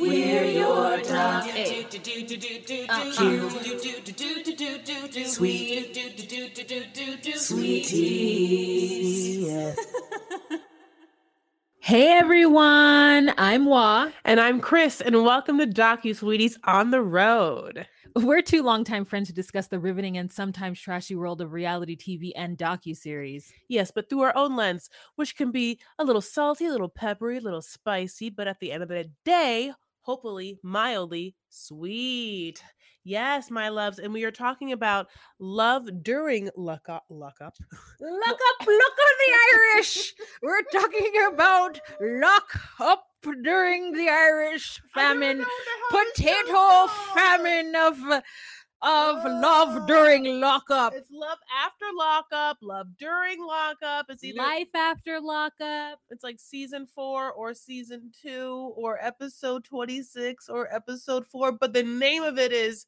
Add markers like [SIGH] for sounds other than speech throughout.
We're your dog. Sweet. Sweeties. Hey everyone, I'm Wa. And I'm Chris, and welcome to Docu Sweeties on the Road. We're two longtime friends who discuss the riveting and sometimes trashy world of reality TV and docu-series. Yes, but through our own lens, which can be a little salty, a little peppery, a little spicy, but at the end of the day, hopefully mildly sweet. Yes, my loves, and we are talking about love during luck up, luck up. Look up, look at the Irish. [LAUGHS] We're talking about lock up during the Irish famine, potato famine of of love oh, during lockup. It's love after lockup, love during lockup. It's either Life after lockup. it's like season four or season two or episode 26 or episode four, but the name of it is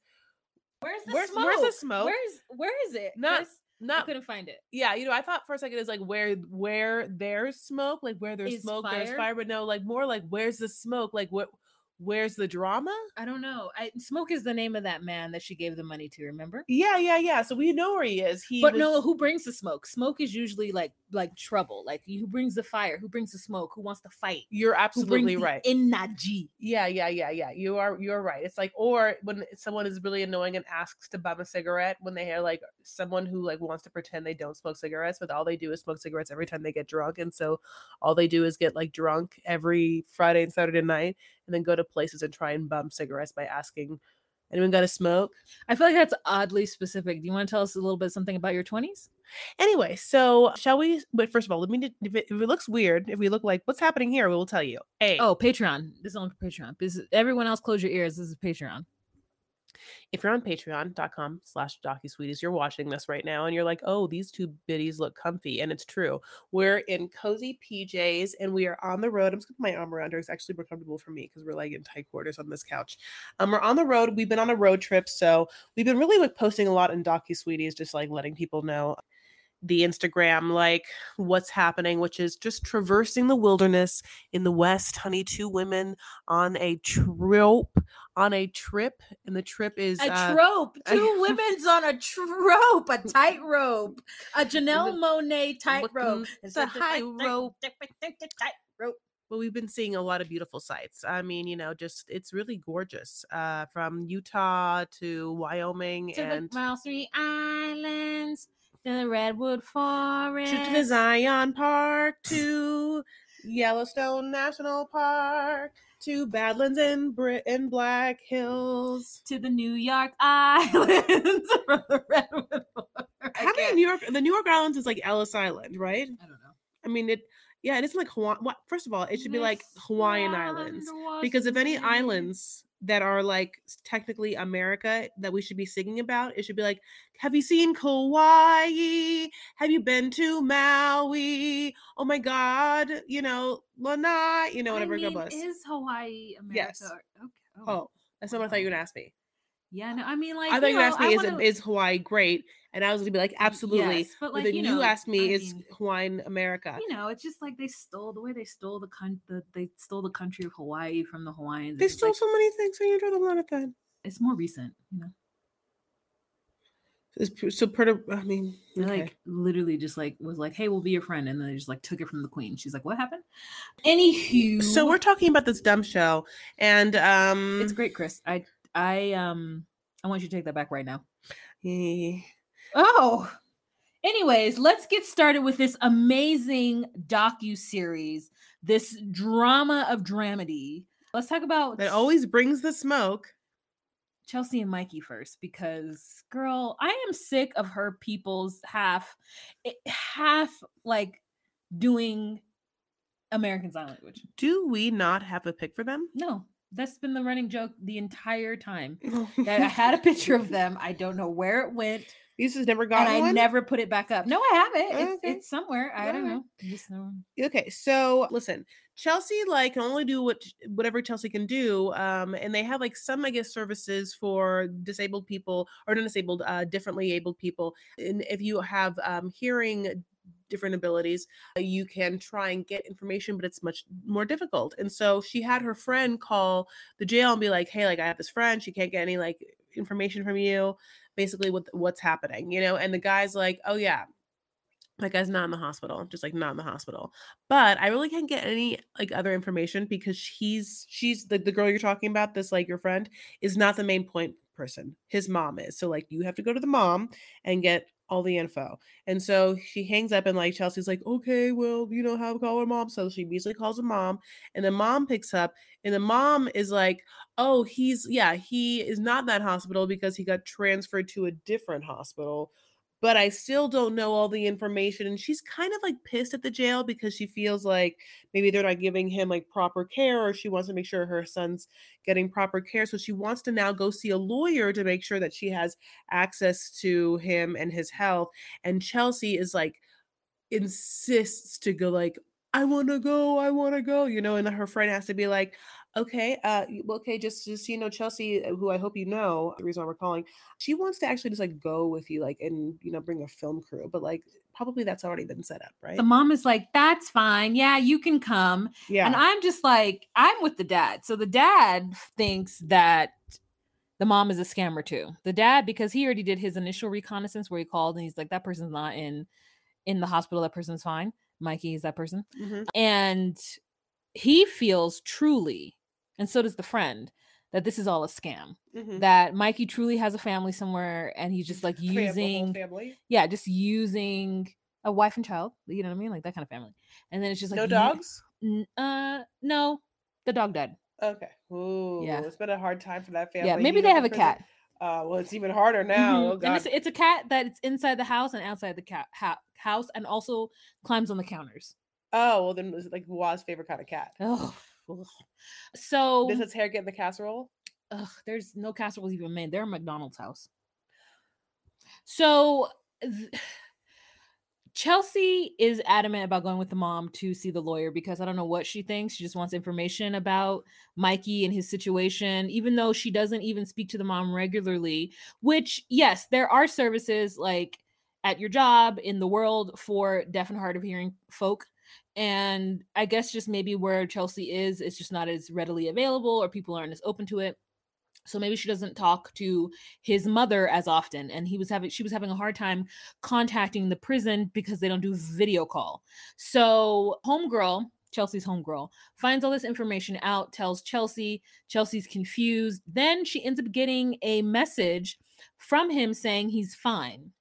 Where's the Where's- smoke? where's the smoke? Where's where is it? Not- Chris? I not couldn't find it. yeah, you know, I thought for a second it's like where where there's smoke, like where there's Is smoke, there's fire? fire, but no, like more like where's the smoke? Like what where's the drama? I don't know. I, Smoke is the name of that man that she gave the money to. Remember? Yeah, yeah, yeah. So we know where he is. He but was- no, who brings the smoke? Smoke is usually like like trouble. Like who brings the fire? Who brings the smoke? Who wants to fight? you're absolutely right. Energy. Yeah, yeah, yeah, yeah. You are you're right. It's like or when someone is really annoying and asks to bum a cigarette when they hear like someone who like wants to pretend they don't smoke cigarettes, but all they do is smoke cigarettes every time they get drunk. And so all they do is get like drunk every Friday and Saturday night and then go to places and try and bum cigarettes by asking, anyone got a smoke? I feel like that's oddly specific. Do you want to tell us a little bit something about your twenties? Anyway, so shall we but first of all, let me if it, if it looks weird, if we look like what's happening here, we will tell you. A Oh, Patreon. This is on Patreon. This is, everyone else, close your ears. This is Patreon. If you're on patreon.com slash docusweeties you're watching this right now and you're like oh these two biddies look comfy and it's true we're in cozy pjs and we are on the road i'm just gonna put my arm around her it's actually more comfortable for me because we're like in tight quarters on this couch. Um we're on the road we've been on a road trip so we've been really like posting a lot in docusweeties just like letting people know the Instagram, like what's happening, which is just traversing the wilderness in the West. Honey, two women on a trope, on a trip, and the trip is A uh, trope. [LAUGHS] Two women's on a trope, a tightrope, a Janelle Monáe tightrope. It's a high rope. Tightrope. well, we've been seeing a lot of beautiful sights. I mean, you know, just it's really gorgeous. Uh, from Utah to Wyoming To and the Mouse Three Islands, to the Redwood Forest. to, to the Zion Park to Yellowstone National Park to Badlands and Brit and Black Hills. to the New York [LAUGHS] Islands from the Redwood Forest. How many New York? The New York Islands is like Ellis Island, right? I don't know. I mean, it. Yeah, it isn't like Hawaii. What? First of all, it should be like Hawaiian Islands. because if any islands that are like technically America that we should be singing about, it should be like, have you seen Kauai? Have you been to Maui? Oh my God, you know, Lanai, you know, whatever. I mean, God bless. Is Hawaii America? Yes. Okay. Oh, oh, that's not what I thought you were gonna ask me. Yeah. No, I mean, like I thought you know, asked me, is, wanna- is Hawaii great? And I was gonna be like, absolutely. Yes, but but like then you you, asked me, I is mean, Hawaiian America? you know, it's just like they stole the way they stole the con- the they stole the country of Hawaii from the Hawaiians. They stole like, so many things, and you know of that. it's more recent, you know. It's so part of. I mean, okay. like literally just like was like, "Hey, we'll be your friend," and then they just like took it from the queen. She's like, "What happened?" Anywho, so we're talking about this dumb show, and um, it's great, Chris. I I um I want you to take that back right now. eh, Oh. Anyways, let's get started with this amazing docu series, this drama of dramedy. Let's talk about that always brings the smoke. Chelsea and Mikey first because girl, I am sick of her people's half half like doing American Sign Language. Do we not have a pick for them? No. That's been the running joke the entire time. [LAUGHS] That I had a picture of them. I don't know where it went, This has never gone. and I one. never put it back up. No, I have it. It's, Okay. it's somewhere. I don't know. Just know. okay so listen chelsea like can only do what whatever chelsea can do um and they have like some i guess services for disabled people or not disabled uh differently abled people and if you have um hearing different abilities uh, you can try and get information but it's much more difficult and so she had her friend call the jail and be like hey like i have this friend she can't get any like information from you basically what what's happening you know and the guy's like oh yeah that guy's not in the hospital just like not in the hospital but i really can't get any like other information because he's she's the, the girl you're talking about this like your friend is not the main point person his mom is so like you have to go to the mom and get all the info and so she hangs up and like chelsea's like okay well you know how to call her mom so she immediately calls her mom and the mom picks up and the mom is like oh he's yeah he is not in that hospital because he got transferred to a different hospital but I still don't know all the information. And she's kind of like pissed at the jail because she feels like maybe they're not giving him like proper care or she wants to make sure her son's getting proper care. So she wants to now go see a lawyer to make sure that she has access to him and his health. And Chelsea is like, insists to go like I want to go, I want to go, you know, and her friend has to be like, okay, uh, well, okay, just just so you know, Chelsea, uh, who I hope you know, the reason why we're calling, she wants to actually just like go with you, like, and you know, bring a film crew, but like, probably that's already been set up, right? The mom is like, "That's fine. Yeah, you can come." yeah, And I'm just like, I'm with the dad. So the dad thinks that the mom is a scammer too. The dad, because he already did his initial reconnaissance where he called and he's like, that person's not in in the hospital. That person's fine. Mikey is that person. Mhm. And he feels truly, and so does the friend, that this is all a scam. Mhm. That Mikey truly has a family somewhere and he's just like Fam- the whole using family, yeah, just using a wife and child. You know what I mean? Like that kind of family. And then it's just like no dogs. N- uh, no, the dog died. Okay, ooh, Yeah. it's been a hard time for that family. yeah, maybe you they have a prison- cat. Uh, well, it's even harder now. Mhm. Oh and it's, it's a cat that's inside the house and outside the cat ha- house, and also climbs on the counters. oh well, then it's like Wa's favorite kind of cat. Oh, so Does its hair get in the casserole? ugh, there's no casseroles even made. They're a McDonald's house. So th- Chelsea is adamant about going with the mom to see the lawyer because I don't know what she thinks. She just wants information about Mikey and his situation, even though she doesn't even speak to the mom regularly. Which, yes, there are services like at your job in the world for deaf and hard of hearing folk. And I guess just maybe where Chelsea is, it's just not as readily available or people aren't as open to it. So maybe she doesn't talk to his mother as often. And he was having she was having a hard time contacting the prison because they don't do video call. So homegirl, Chelsea's homegirl, finds all this information out, tells Chelsea. Chelsea's confused. Then she ends up getting a message from him saying he's fine.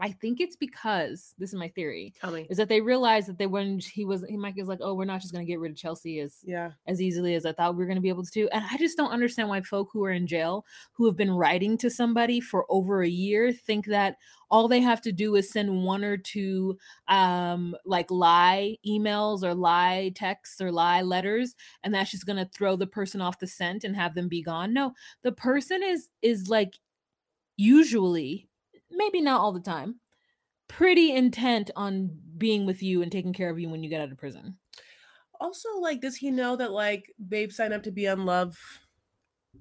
I think it's because this is my theory Tell me. is that they realized that they when he was he Mike is like oh we're not just going to get rid of Chelsea as Yeah. as easily as I thought we were going to be able to do and I just don't understand why folk who are in jail who have been writing to somebody for over a year think that all they have to do is send one or two um like lie emails or lie texts or lie letters and that's just going to throw the person off the scent and have them be gone no the person is is like usually maybe not all the time pretty intent on being with you and taking care of you when you get out of prison Also, like, does he know that like Babe signed up to be on Love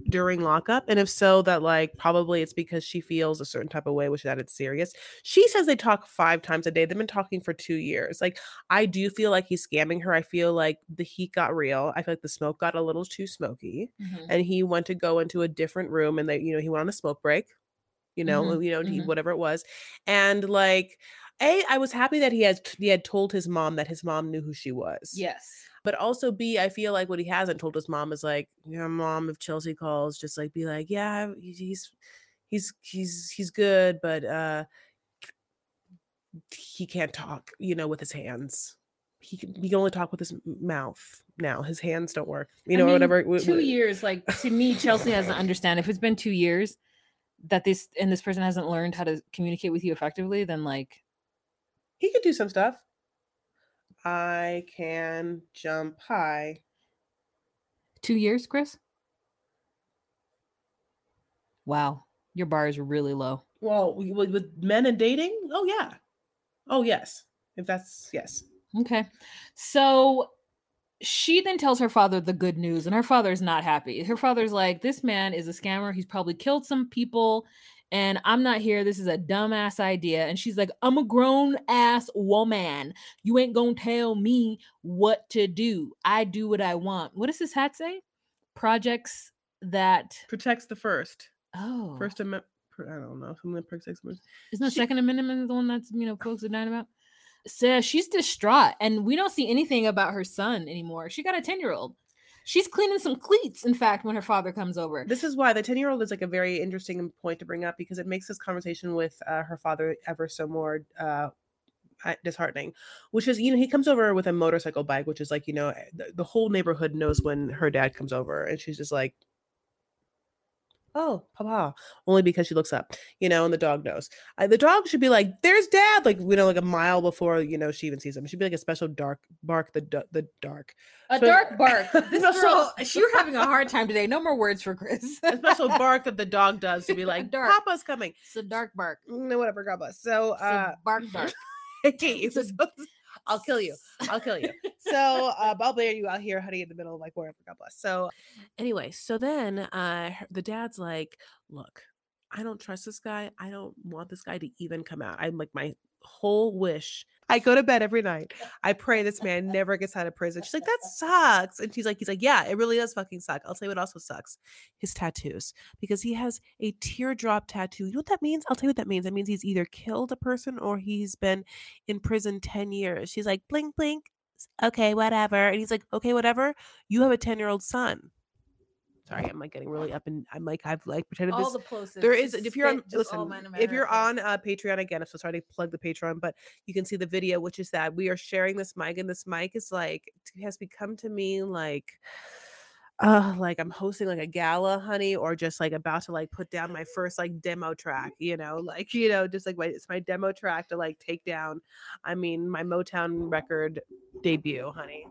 during lockup? And if so, that like probably it's because she feels a certain type of way, which that it's serious. She says they talk five times a day. They've been talking for two years. Like, I do feel like he's scamming her. I feel like the heat got real. I feel like the smoke got a little too smoky. Mm-hmm. and he went to go into a different room and they you know he went on a smoke break you know Mhm, you know he mhm. whatever it was and like a i was happy that he had he had told his mom that his mom knew who she was yes. but also b i feel like what he hasn't told his mom is like your mom if chelsea calls just like be like yeah he's he's he's he's, good but uh he can't talk you know with his hands. He can, he can only talk with his mouth now. His hands don't work you I know mean, whatever two years like to me chelsea has to understand if it's been two years that this and this person hasn't learned how to communicate with you effectively then like He could do some stuff. I can jump high. Two years, Chris? Wow. Your bar is really low. Well, with, with men and dating? Oh yeah. Oh yes. If that's yes. Okay. So she then tells her father the good news, and her father's not happy. Her father's like, This man is a scammer. He's probably killed some people, and I'm not here. This is a dumbass idea. And she's like, I'm a grown ass woman. You ain't gonna tell me what to do. I do what I want. What does this hat say? Projects that Protects the first. oh First amendment. I don't know. Something that protects the first. Isn't the She- Second Amendment the one that's you know folks are dying about? So she's distraught, and we don't see anything about her son anymore. She got a ten year old. She's cleaning some cleats. In fact, when her father comes over, This is why the 10 year old is like a very interesting point to bring up because it makes this conversation with uh, her father ever so more uh, uh, disheartening. Which is, you know, he comes over with a motorcycle bike, which is like, you know, eh, the, the whole neighborhood knows when her dad comes over. And she's just like, oh, papa, only because she looks up, you know, and the dog knows. Uh, the dog should be like, there's dad, like, you know, like a mile before, you know, she even sees him. It should be like a special dark bark, the, the dark. a so- dark bark. [LAUGHS] This girl, [LAUGHS] you're having a hard time today. No more words for Chris. A special [LAUGHS] bark that the dog does to be like, Dark. Papa's coming. it's a dark bark. No, whatever, God bless. So, It's uh, a bark dark. hey, so- I'll kill you. I'll kill you. [LAUGHS] So, uh, I'll you out here, honey, in the middle of like wherever. God bless. So, anyway, so then uh, the dad's like, look, I don't trust this guy. I don't want this guy to even come out. I'm like, my whole wish. I go to bed every night. I pray this man never gets out of prison. She's like, that [LAUGHS] sucks. And she's like, he's like, yeah, it really does fucking suck. I'll tell you what also sucks his tattoos because he has a teardrop tattoo. You know what that means? I'll tell you what that means. That means he's either killed a person or he's been in prison 10 years. She's like, blink, blink. Okay, whatever. And he's like, okay, whatever. You have a 10 year old son. Sorry, I'm like getting really up and I'm like, I've like pretended All this. the plosives. There is, just if you're on, spit just all listen, if you're America. on uh, Patreon again, I'm so sorry to plug the Patreon, but you can see the video, which is that we are sharing this mic, and this mic is like has become to me like, uh, like I'm hosting like a gala, honey, or just like about to like put down my first like demo track, you know, like you know, just like my it's my demo track to like take down. I mean, my Motown record debut, honey.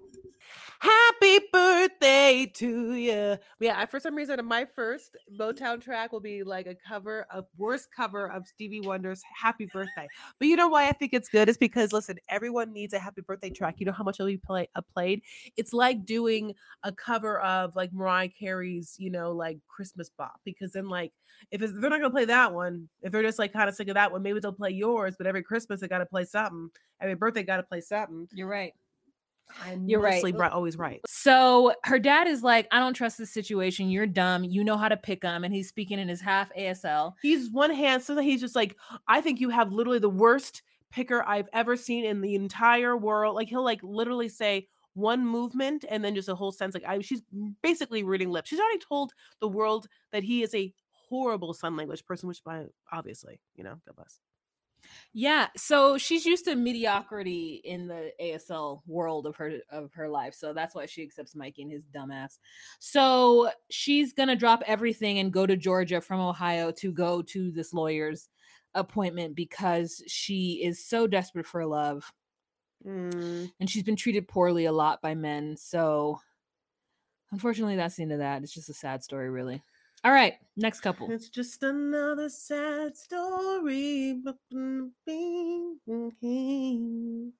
Happy birthday to you. Yeah, I, for some reason, my first Motown track will be like a cover, a worst cover of Stevie Wonder's Happy Birthday. But you know why I think it's good is because listen, everyone needs a happy birthday track. You know how much it'll be play, uh, played? It's like doing a cover of like Mariah Carey's, you know, like Christmas bop. Because then, like, if it's, they're not gonna play that one, if they're just like kind of sick of that one, maybe they'll play yours. But every Christmas they got to play something. Every birthday got to play something. You're right. I'm You're right. always right. So her dad is like, I don't trust this situation. You're dumb. You know how to pick them. And he's speaking in his half ASL. He's one hand, so he's just like, I think you have literally the worst picker I've ever seen in the entire world. Like he'll like literally say one movement and then just a whole sense. Like I, she's basically reading lips. She's already told the world that he is a horrible sign language person, which by obviously, you know, God bless. Yeah. So she's used to mediocrity in the ASL world of her of her life. So that's why she accepts Mikey and his dumbass. So she's gonna drop everything and go to Georgia from Ohio to go to this lawyer's appointment because she is so desperate for love Mm, and she's been treated poorly a lot by men. So unfortunately, that's the end of that. It's just a sad story, really. All right, next couple. It's just another sad story. but mm, being king.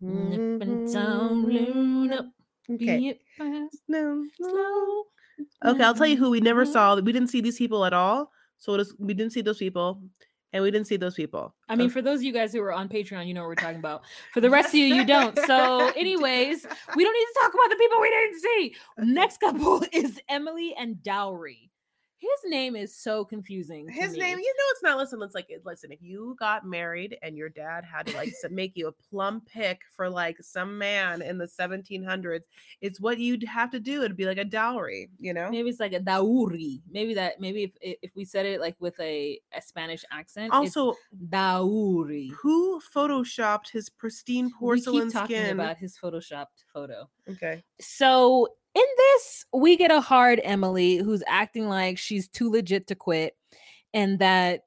Nip and down, loon up, Okay. be it fast, No, slow. Okay, I'll tell you who we never Mhm. saw. We didn't see these people at all. So is, we didn't see those people, and we didn't see those people. I mean, for those of you guys who are on Patreon, you know what we're talking about. For the rest of you, you don't. So, [LAUGHS] anyways, we don't need to talk about the people we didn't see. Next couple [LAUGHS] is Emily and Dowry. His name is so confusing. his name, you know, it's not. Listen, it's like, listen. If you got married and your dad had to like make you a plum pick for like some man in the 1700s, it's what you'd have to do. It'd be like a dowry, you know. Maybe it's like a Dauri. Maybe that. Maybe if if we said it like with a, a Spanish accent. it's Also, Dauri. who photoshopped his pristine porcelain skin? We keep talking skin? about his photoshopped photo. okay. So in this, we get a hard Emily who's acting like she's too legit to quit and that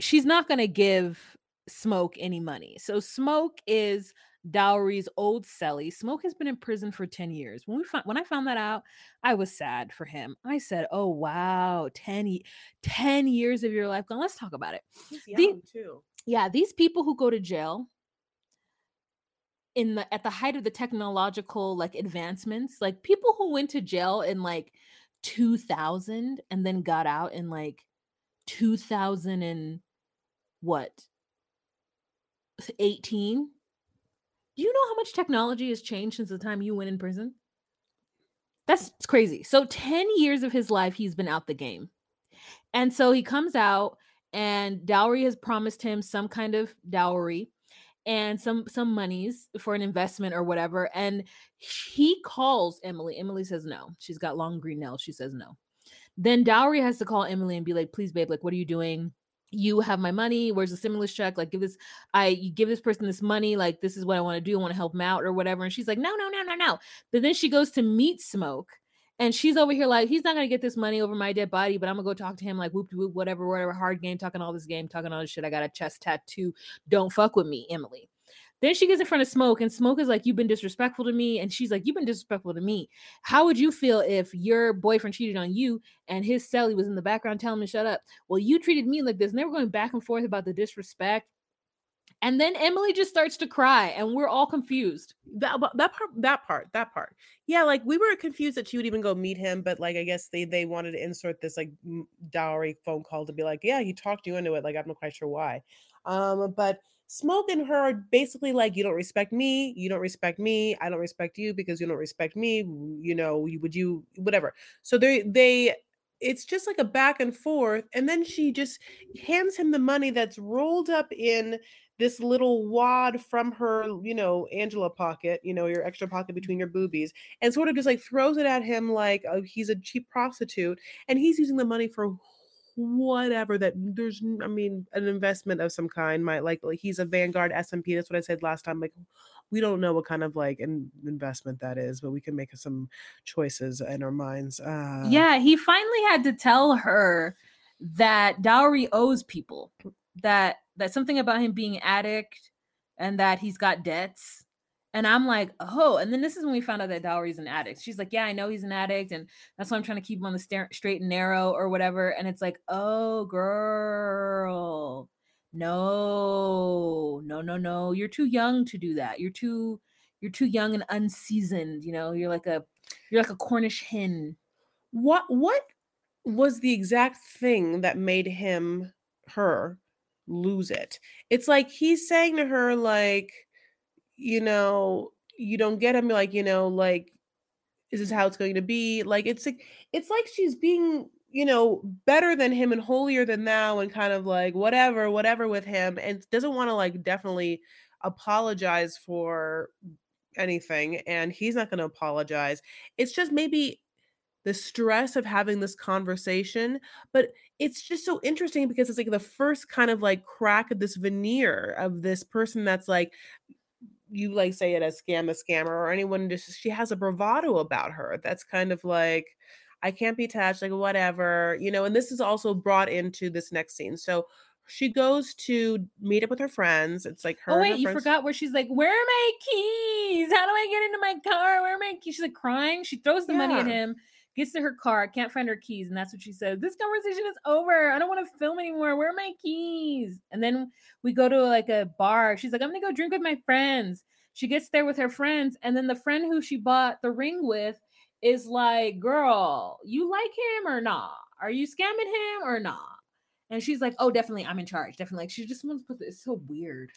she's not going to give Smoke any money. So Smoke is Dowry's old celly. Smoke has been in prison for 10 years. When we found, when I found that out, I was sad for him. I said, "Oh wow, 10, ye- 10 years of your life gone. Let's talk about it." He's The- too. Yeah, these people who go to jail in the at the height of the technological like advancements, like people who went to jail in like 2000 and then got out in like 2000 and what? 18 do you know how much technology has changed since the time you went in prison? That's crazy. So 10 years of his life he's been out the game. And so he comes out and dowry has promised him some kind of dowry and some some monies for an investment or whatever and he calls emily emily says no she's got long green nails she says no. Then dowry has to call emily and be like please babe like what are you doing? You have my money where's the stimulus check? Like give this i you give this person this money like this is what i want to do i want to help him out or whatever and she's like no no no no no. But then she goes to meet smoke and she's over here like he's not gonna get this money over my dead body but i'm gonna go talk to him like whoop whoop whatever whatever hard game talking all this game talking all this shit. I got a chest tattoo. Don't fuck with me emily. Then she gets in front of smoke and smoke is like you've been disrespectful to me and she's like you've been disrespectful to me. How would you feel if your boyfriend cheated on you and his celly was in the background telling him to shut up? Well you treated me like this and they were going back and forth about the disrespect and then emily just starts to cry and we're all confused That that part, that part, that part. Yeah, like we were confused that she would even go meet him, but like I guess they they wanted to insert this like dowry phone call to be like, yeah, he talked you into it. Like I'm not quite sure why. Um, but Smoke and her are basically like, you don't respect me, you don't respect me, I don't respect you because you don't respect me. You know, you would you whatever. So they they it's just like a back and forth, and then she just hands him the money that's rolled up in this little wad from her, you know, Angela pocket, you know, your extra pocket between your boobies, and sort of just like throws it at him like uh, he's a cheap prostitute, and he's using the money for whatever that there's i mean an investment of some kind might like like he's a vanguard s&p that's what i said last time like we don't know what kind of like an investment that is but we can make some choices in our minds uh. Yeah he finally had to tell her that dowry owes people that that something about him being addict and that he's got debts. And i'm like oh and then this is when we found out that dowry's an addict. She's like yeah i know he's an addict and that's why i'm trying to keep him on the straight and narrow or whatever and it's like oh girl no no no no you're too young to do that. You're too you're too young and unseasoned you know you're like a you're like a cornish hen. What what was the exact thing that made him her lose it. It's like he's saying to her like you know you don't get him like you know like is this how it's going to be like it's like it's like she's being you know better than him and holier than thou and kind of like whatever whatever with him and doesn't want to like definitely apologize for anything and he's not going to apologize. It's just maybe the stress of having this conversation but it's just so interesting because it's like the first kind of like crack of this veneer of this person that's like you like say it as scam a scammer or anyone just she has a bravado about her that's kind of like i can't be touched like whatever you know and this is also brought into this next scene so she goes to meet up with her friends it's like oh, her Oh wait, her you friends- forgot where she's like, "Where are my keys? How do I get into my car? Where are my keys?" She's like crying. She throws the money at him, gets to her car, can't find her keys, and that's what she says. This conversation is over. I don't want to film anymore. Where are my keys? And then we go to like a bar. She's like, "I'm gonna go drink with my friends." She gets there with her friends, and then the friend who she bought the ring with is like, "Girl, you like him or not? Are you scamming him or not?" And she's like, "Oh, definitely, I'm in charge. Definitely." Like she just wants to put this. It's so weird.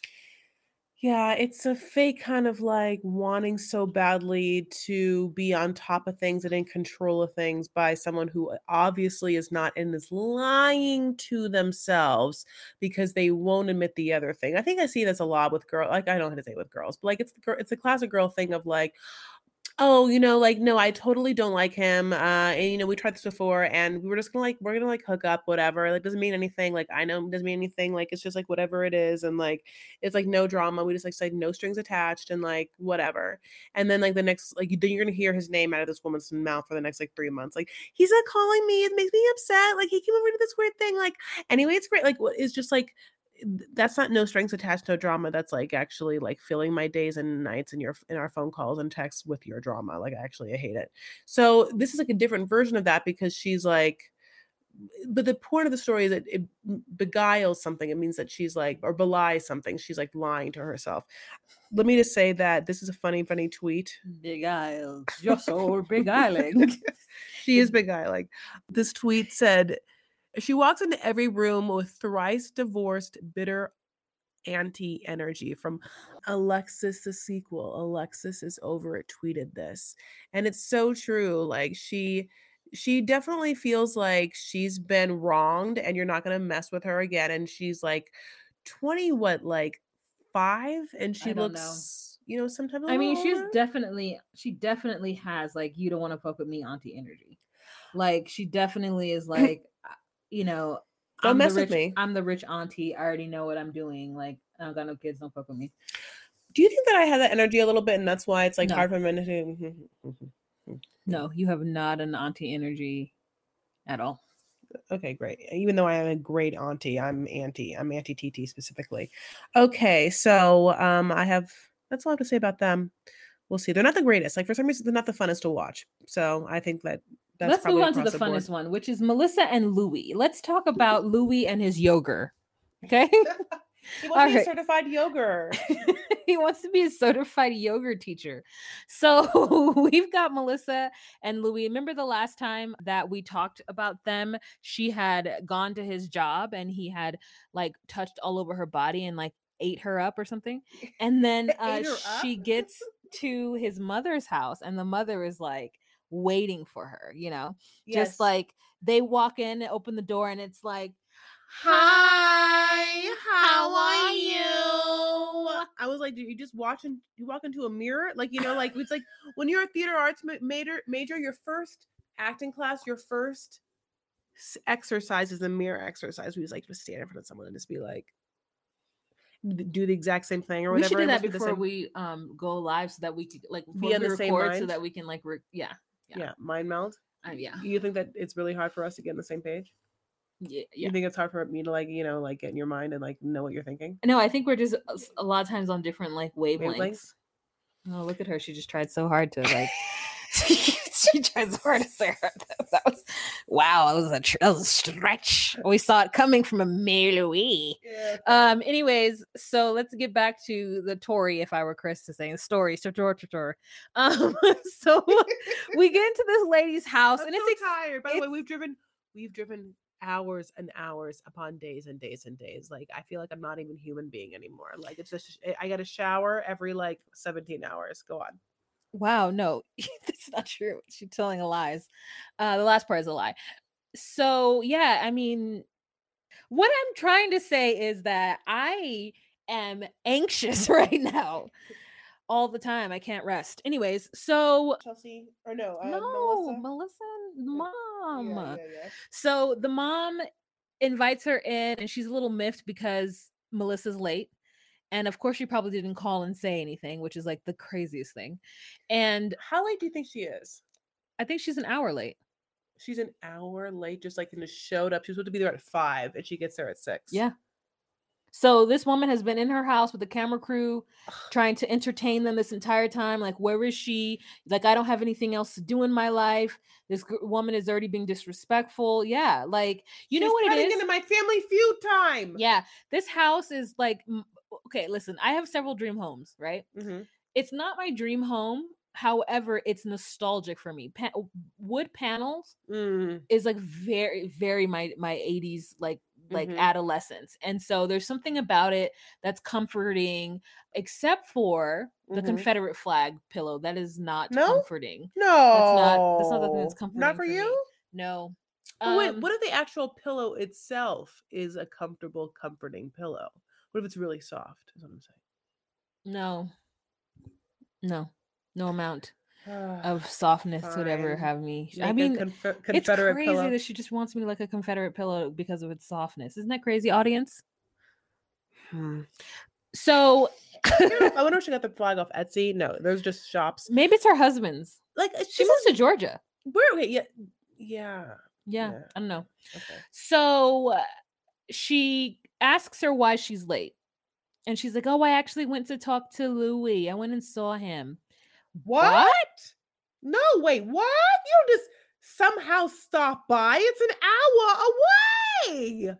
Yeah, it's a fake kind of like wanting so badly to be on top of things and in control of things by someone who uh, obviously is not and is lying to themselves because they won't admit the other thing. I think I see this a lot with girls. Like I don't hesitate with girls, but like it's the girl, it's a classic girl thing of like, oh, you know, like no, I totally don't like him. Uh, and you know, we tried this before, and we were just gonna like we're gonna like hook up, whatever. Like doesn't mean anything. Like I know it doesn't mean anything. Like it's just like whatever it is, and like it's like no drama. We just like say no strings attached and like whatever. And then like the next like then you're gonna hear his name out of this woman's mouth for the next like three months. Like he's not calling me. It makes me upset. Like he came over to this weird thing. Like anyway, it's great. Like what is just like that's not no strings attached no drama that's like actually like filling my days and nights in your in our phone calls and texts with your drama like actually i hate it. So this is like a different version of that because she's like but the point of the story is that it beguiles something. It means that she's like or belies something. She's like lying to herself. Let me just say that this is a funny funny tweet. Beguiled. You're so beguiling. [LAUGHS] she is beguiling. This tweet said she walks into every room with thrice divorced bitter anti energy from Alexis the sequel. Alexis is over it tweeted this. And it's so true. Like she she definitely feels like she's been wronged and you're not going to mess with her again and she's like 20 what like 5 and she don't know. looks you know sometimes I mean, she's definitely she definitely has like you don't want to fuck with me auntie energy. Like she definitely is [LAUGHS] like you know Don't I'm mess the with rich, me. I'm the rich auntie. I already know what I'm doing. Like I don't got no kids. Don't fuck with me. Do you think that I have that energy a little bit and that's why it's like No. hard for men to mm-hmm, mm-hmm, mm-hmm, No, you have not an auntie energy at all. Okay, great. Even though I am a great auntie, I'm auntie. I'm auntie TT specifically. Okay, so um, I have that's all I have to say about them. We'll see. They're not the greatest. Like for some reason, they're not the funnest to watch. So I think that Let's move on to the board. funnest one, which is Melissa and Louis. Let's talk about Louis and his yogurt. Okay. [LAUGHS] He All wants to be a right. certified yogurt. [LAUGHS] he wants to be a certified yogurt teacher. So [LAUGHS] we've got Melissa and Louis. Remember the last time that we talked about them? She had gone to his job and he had like touched all over her body and like ate her up or something. And then uh, she gets to his mother's house and the mother is like waiting for her, you know? Yes. Just like they walk in, open the door, and it's like, Hi, how are you? I was like, dude, you just watch and you walk into a mirror, like you know, like it's like when you're a theater arts major, major, your first acting class, your first exercise is a mirror exercise. We just like to stand in front of someone and just be like, do the exact same thing or whatever. we should do that just be the before same- we um go live so that we could like Be on we the same record so that we can like re- yeah yeah. yeah. mind meld. uh, yeah You think that it's really hard for us to get on the same page? yeah You think it's hard for me to like, you know, like get in your mind and like know what you're thinking? no i think we're just a lot of times on different like wavelengths, Wavelengths? oh look at her she just tried so hard to like [LAUGHS] [LAUGHS] [LAUGHS] she tried so hard to say her [LAUGHS] that was wow that was a that was a stretch we saw it coming from a. Yeah. Um. Anyways, so let's get back to the Tory. If I were Chris to say the story, so tor, tor. [LAUGHS] Um. So we get into this lady's house, I'm and so it's tired. By the way, we've driven we've driven hours and hours upon days and days and days. Like I feel like I'm not even human being anymore. Like it's just I got a shower every like 17 hours. Go on. Wow. No, [LAUGHS] that's not true. She's telling lies. Uh, the last part is a lie. So yeah, I mean, what I'm trying to say is that I am anxious [LAUGHS] right now. All the time. I can't rest. Anyways, so Chelsea or no? Uh, no, Melissa? Melissa, mom. Yeah, yeah, yeah. So the mom invites her in, and she's a little miffed because Melissa's late. And of course, she probably didn't call and say anything, which is like the craziest thing. And How late do you think she is? I think she's an hour late. She's an hour late, just like and just showed up. She was supposed to be there at five, and she gets there at six. Yeah. So this woman has been in her house with the camera crew trying to entertain them this entire time. Like, where is she? Like, I don't have anything else to do in my life. This gr- woman is already being disrespectful. Yeah. Like, you know what it is? into my family feud time. Yeah, this house is like m- okay, listen, I have several dream homes, right? Mhm. It's not my dream home. However, it's nostalgic for me. Pa- wood panels Mm, is like very very my my 80s like like Mhm. adolescence. And so there's something about it that's comforting except for the Mhm. Confederate flag pillow. That is not No? comforting. No, It's not- that's not the thing that's comforting Not for for me. you. No. But wait, Um, what if the actual pillow itself is a comfortable, comforting pillow? What if it's really soft? Is what I'm no. No. No amount of softness would ever have me. Make I mean, Confe- it's crazy pillow. that she just wants me to like a Confederate pillow because of its softness. Isn't that crazy, audience? Hmm. So I [LAUGHS] wonder if she got the flag off Etsy. No, those just shops. maybe it's her husband's. Like uh, She moves to Georgia. where? Okay, yeah, yeah. Yeah, Yeah. I don't know. Okay. So uh, she asks her why she's late. And she's like, Oh, I actually went to talk to Louis. I went and saw him. What? No, wait, what? You don't just somehow stop by. It's an hour away.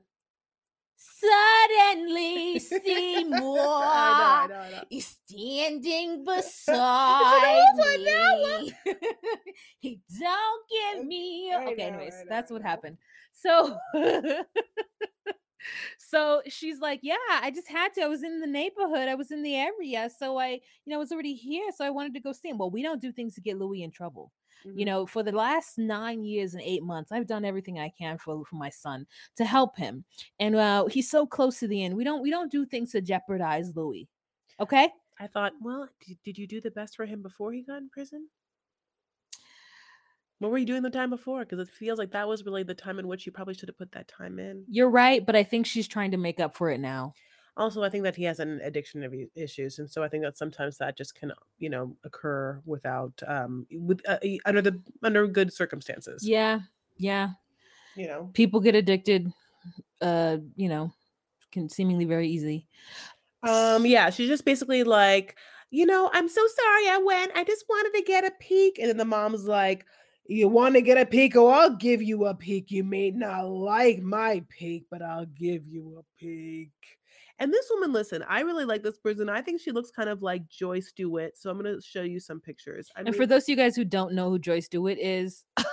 Suddenly, Seymour [LAUGHS] I know, I know, I know. is standing [LAUGHS] beside me. [LAUGHS] he don't give me. Okay, anyways, that's what happened. So, so she's like, "Yeah, I just had to. I was in the neighborhood. I was in the area, so I, you know, I was already here, so I wanted to go see him. Well, we don't do things to get Louis in trouble." you Mhm. know for the last nine years and eight months i've done everything i can for, for my son to help him and uh, he's so close to the end we don't we don't do things to jeopardize louis okay I thought, well, did, did you do the best for him before he got in prison? What were you doing the time before? Because it feels like that was really the time in which you probably should have put that time in. you're right but i think she's trying to make up for it now Also, I think that he has an addiction of issues, and so I think that sometimes that just can, you know, occur without, um, with uh, under the under good circumstances. yeah yeah You know. people get addicted uh you know can seemingly very easily Um, yeah, she's just basically like, you know, I'm so sorry I went. I just wanted to get a peek. And then the mom's like, You want to get a peek? Oh, I'll give you a peek. You may not like my peek, but I'll give you a peek. And this woman, listen, I really like this person. I think she looks kind of like Joyce DeWitt. So I'm gonna show you some pictures. I and for those of you guys who don't know who joyce dewitt is [LAUGHS] she's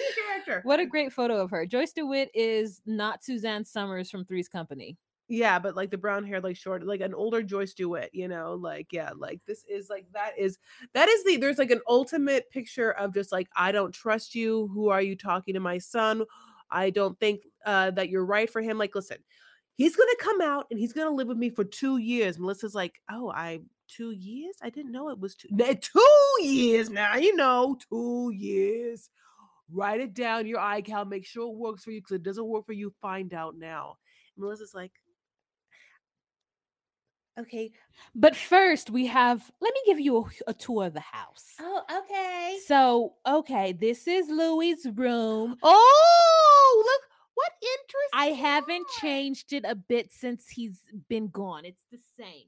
a character. what a great photo of her joyce dewitt is not suzanne somers from three's company Yeah, but like the brown hair, like short, like an older Joyce DeWitt, you know, like yeah, like this is like that is that is the there's like an ultimate picture of just like I don't trust you. Who are you talking to my son? I don't think uh that you're right for him. Like, listen, he's gonna come out and he's gonna live with me for two years. Melissa's like, oh, I two years? I didn't know it was two two years now. You know, two years. Write it down, your iCal. Make sure it works for you because it doesn't work for you. Find out now. Melissa's like, okay. But first, we have. Let me give you a, a tour of the house. Oh, okay. So, okay, this is Louis's room. Oh, look what interesting. I haven't changed it a bit since he's been gone. It's the same.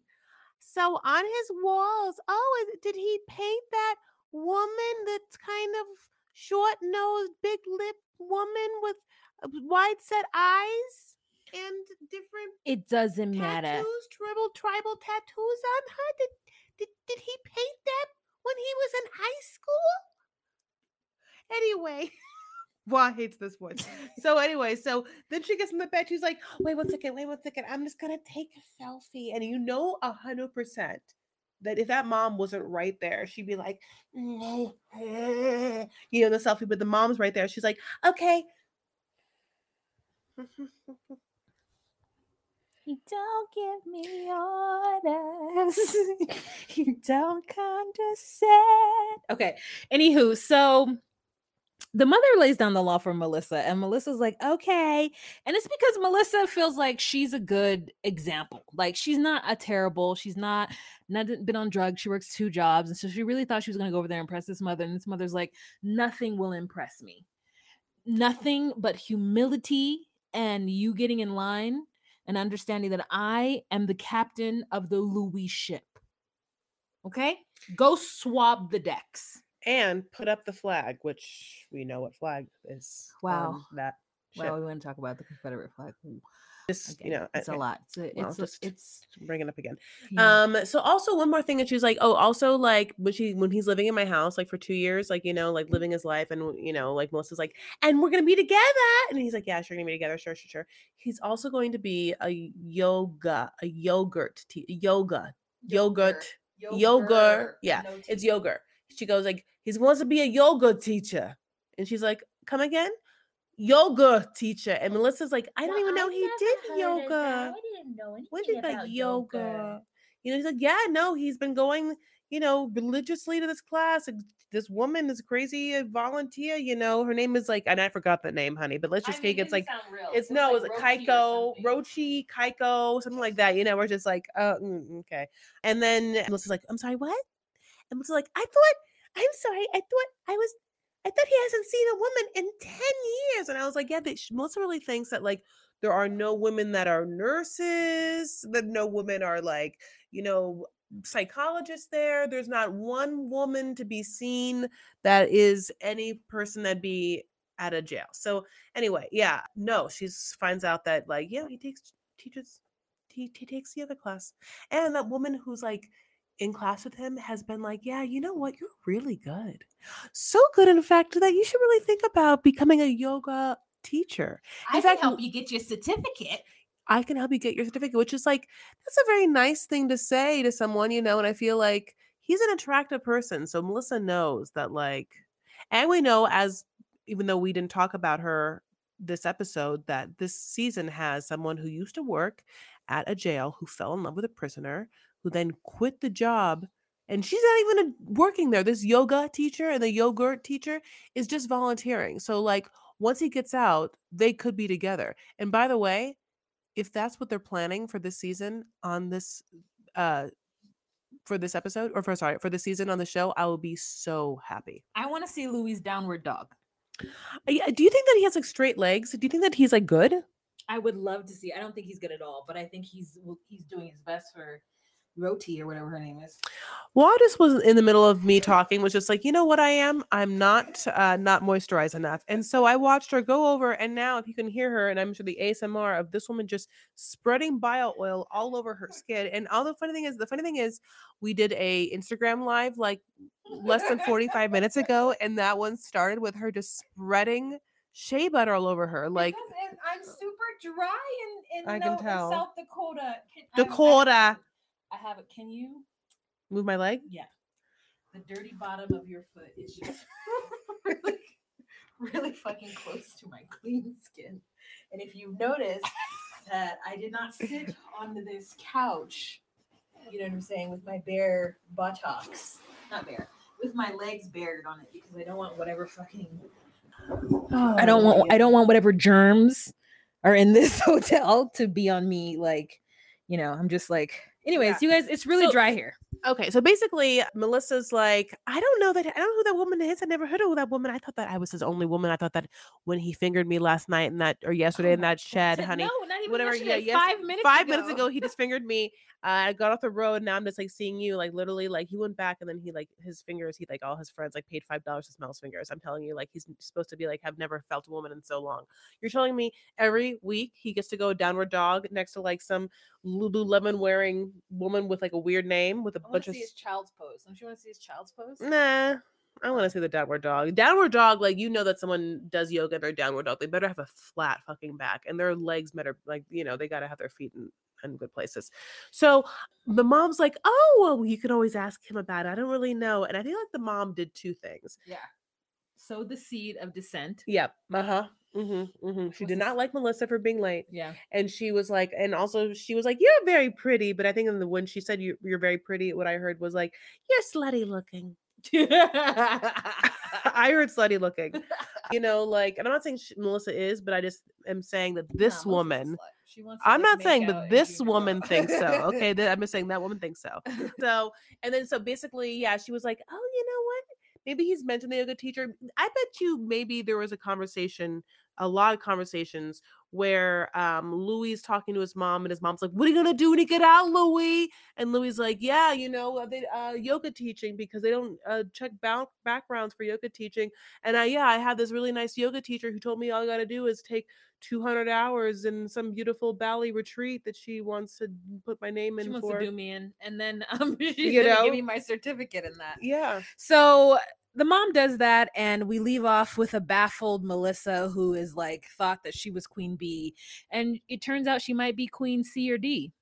So on his walls, oh, is, did he paint that woman that's kind of short nosed, big lipped woman with uh, wide set eyes and different It doesn't matter. tattoos, tribal tribal tattoos on her? Did, did did he paint that when he was in high school? Anyway, [LAUGHS] Wa hates this voice. So anyway, so then she gets in the bed. She's like, "Wait one second, wait one second. I'm just gonna take a selfie." And you know, a hundred percent that if that mom wasn't right there, she'd be like, [LAUGHS] you know, the selfie. But the mom's right there. She's like, "Okay." [LAUGHS] You don't give me orders. [LAUGHS] you don't condescend. Okay. Anywho, so the mother lays down the law for Melissa, and Melissa's like, okay. And it's because Melissa feels like she's a good example. Like she's not a terrible, she's not not been on drugs. She works two jobs. And so she really thought she was gonna go over there and impress this mother. And this mother's like, nothing will impress me. Nothing but humility and you getting in line and understanding that I am the captain of the Louis ship. Okay? Go swab the decks. and put up the flag, which we know what flag is. Wow. that ship. Well, we want to talk about the Confederate flag. Ooh, Just okay, you know, it's a I- I- lot. It's a, well, it's just it's bring it up again. yeah. Um, so also one more thing that she's like, oh, also like when she when he's living in my house, like for two years, like you know, like living his life, and you know, like Melissa's like, and we're gonna be together, and he's like, yeah, sure, gonna be together, sure, sure, sure. He's also going to be a yoga, a yogurt, te- yoga, yogurt, yogurt, yeah, it's yogurt. She goes like, he wants to be a yoga teacher, and she's like, come again, yoga teacher, and Melissa's like, I didn't even know he did yoga. I didn't know anything What is like yoga? You know, he's like, yeah, no, he's been going, you know, religiously to this class. This woman is crazy a volunteer. You know, her name is like, and I forgot the name, honey. But let's just take it's like it's no, it's a Kaiko, Rochi, Kaiko, something like that. You know, we're just like, oh, mm, okay. And then Melissa's like, I'm sorry, what? And Melissa's like, I thought, I'm sorry, I thought I was, I thought he hasn't seen a woman in 10 years. And I was like, yeah, that Melissa really thinks that like there are no women that are nurses, that no women are like, you know, psychologists there. There's not one woman to be seen that is any person that be at a jail. So anyway, yeah, no, she finds out that like, yeah, he takes teaches he, he takes the other class. And that woman who's like in class with him has been like, yeah, you know what? You're really good. So good, in fact, that you should really think about becoming a yoga teacher. I In can help you get your certificate. I can help you get your certificate, which is like, that's a very nice thing to say to someone, you know. And I feel like he's an attractive person. So Melissa knows that, like, and we know as even though we didn't talk about her this episode, that this season has someone who used to work at a jail who fell in love with a prisoner who then quit the job. And she's not even a- working there. This yoga teacher and the yogurt teacher is just volunteering. So, like, once he gets out, they could be together. And by the way, if that's what they're planning for this season on this uh for this episode or for sorry for the season on the show i will be so happy I want to see Louis' downward dog. Yeah, do you think that he has like straight legs do you think that he's like good I would love to see. I don't think he's good at all, but I think he's he's doing his best for Roti or whatever her name is. well i just was in the middle of me talking was just like you know what i am i'm not uh not moisturized enough and so i watched her go over and now if you can hear her and i'm sure the asmr of this woman just spreading bio oil all over her skin and all the funny thing is the funny thing is we did a instagram live like less than 45 minutes ago and that one started with her just spreading shea butter all over her like Because I'm super dry in, in, I can no- tell. South Dakota. Can, I have- dakota I have it. Can you? move my leg Yeah. The dirty bottom of your foot is just [LAUGHS] really, really fucking close to my clean skin. And if you notice that I did not sit on this couch, you know what I'm saying, with my bare buttocks, not bare, with my legs bared on it because I don't want whatever fucking I don't want I don't want whatever germs are in this [LAUGHS] hotel to be on me like you know I'm just like anyways Yeah. you guys it's really So- dry here Okay, so basically, Melissa's like, I don't know that I don't know who that woman is. I never heard of that woman. I thought that I was his only woman. I thought that when he fingered me last night in that or yesterday in that shed, honey, no not even whatever. yesterday, yeah, yes, five minutes five minutes ago, he [LAUGHS] just fingered me. Uh, I got off the road. Now I'm just like seeing you, like literally, like he went back and then he like his fingers. He like all his friends like paid five dollars to smell his fingers. I'm telling you, like he's supposed to be like I've never felt a woman in so long. You're telling me every week he gets to go downward dog next to like some Lululemon wearing woman with like a weird name with a I want bunch to see his child's pose don't you want to see his child's pose Nah. I want to see the downward dog. Downward dog, like you know that someone does yoga, they're downward dog. They better have a flat fucking back, and their legs better like you know they gotta have their feet in, in good places. So the mom's like, "Oh, well, you can always ask him about it. I don't really know." And I feel like the mom did two things. yeah sow the seed of dissent Yep. Uh huh. Mm-hmm, mm-hmm. She What's did this? not like Melissa for being late, yeah and she was like, and also she was like, "You're very pretty," but I think in the when she said you, you're very pretty, what I heard was like, "You're slutty looking." [LAUGHS] I heard slutty looking. [LAUGHS] You know, like, and I'm not saying sh- Melissa is, but I just am saying that this woman. She wants to, I'm not saying, but this woman thinks so. Okay, I'm just saying that woman thinks so. [LAUGHS] So, and then so basically, yeah, she was like, "Oh, you know what? Maybe he's mentioned the yoga teacher. I bet you maybe there was a conversation, a lot of conversations where um Louis is talking to his mom, and his mom's like, "What are you gonna do when you get out, Louis?" And Louis like, "Yeah, you know, uh, they uh yoga teaching because they don't uh check back backgrounds for yoga teaching." And I, yeah, I have this really nice yoga teacher who told me all I got to do is take 200 hours in some beautiful Bali retreat that she wants to put my name in she wants for. to do me in and then um [LAUGHS] she's You gonna know? give me my certificate in that yeah. So the mom does that, and we leave off with a baffled Melissa who is like thought that she was Queen B, and it turns out she might be Queen C or D.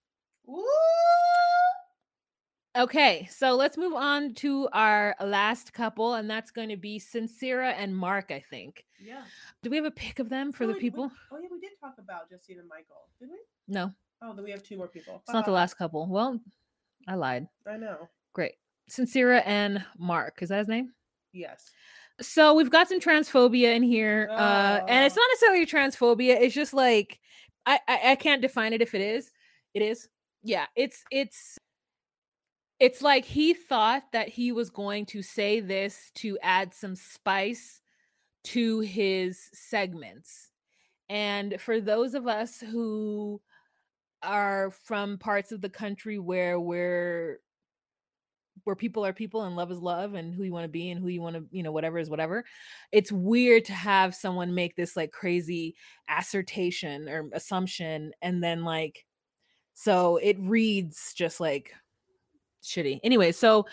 Okay, so let's move on to our last couple, and that's going to be Sincera and Mark. I think. Yeah. Do we have a pic of them for Oh, the people? wait, oh yeah, we did talk about Justine and Michael, did we? No, Oh, then we have two more people. it's not the last couple. Well, I lied. I know. Great. Sincera and Mark. Is that his name? Yes. So we've got some transphobia in here, uh, and it's Oh. not necessarily transphobia. It's just like I, I I can't define it if it is. It is. Yeah. It's it's it's like he thought that he was going to say this to add some spice to his segments. And for those of us who are from parts of the country where we're where people are people and love is love and who you want to be and who you want to you know whatever is whatever it's weird to have someone make this like crazy assertion or assumption and then like so it reads just like shitty anyway so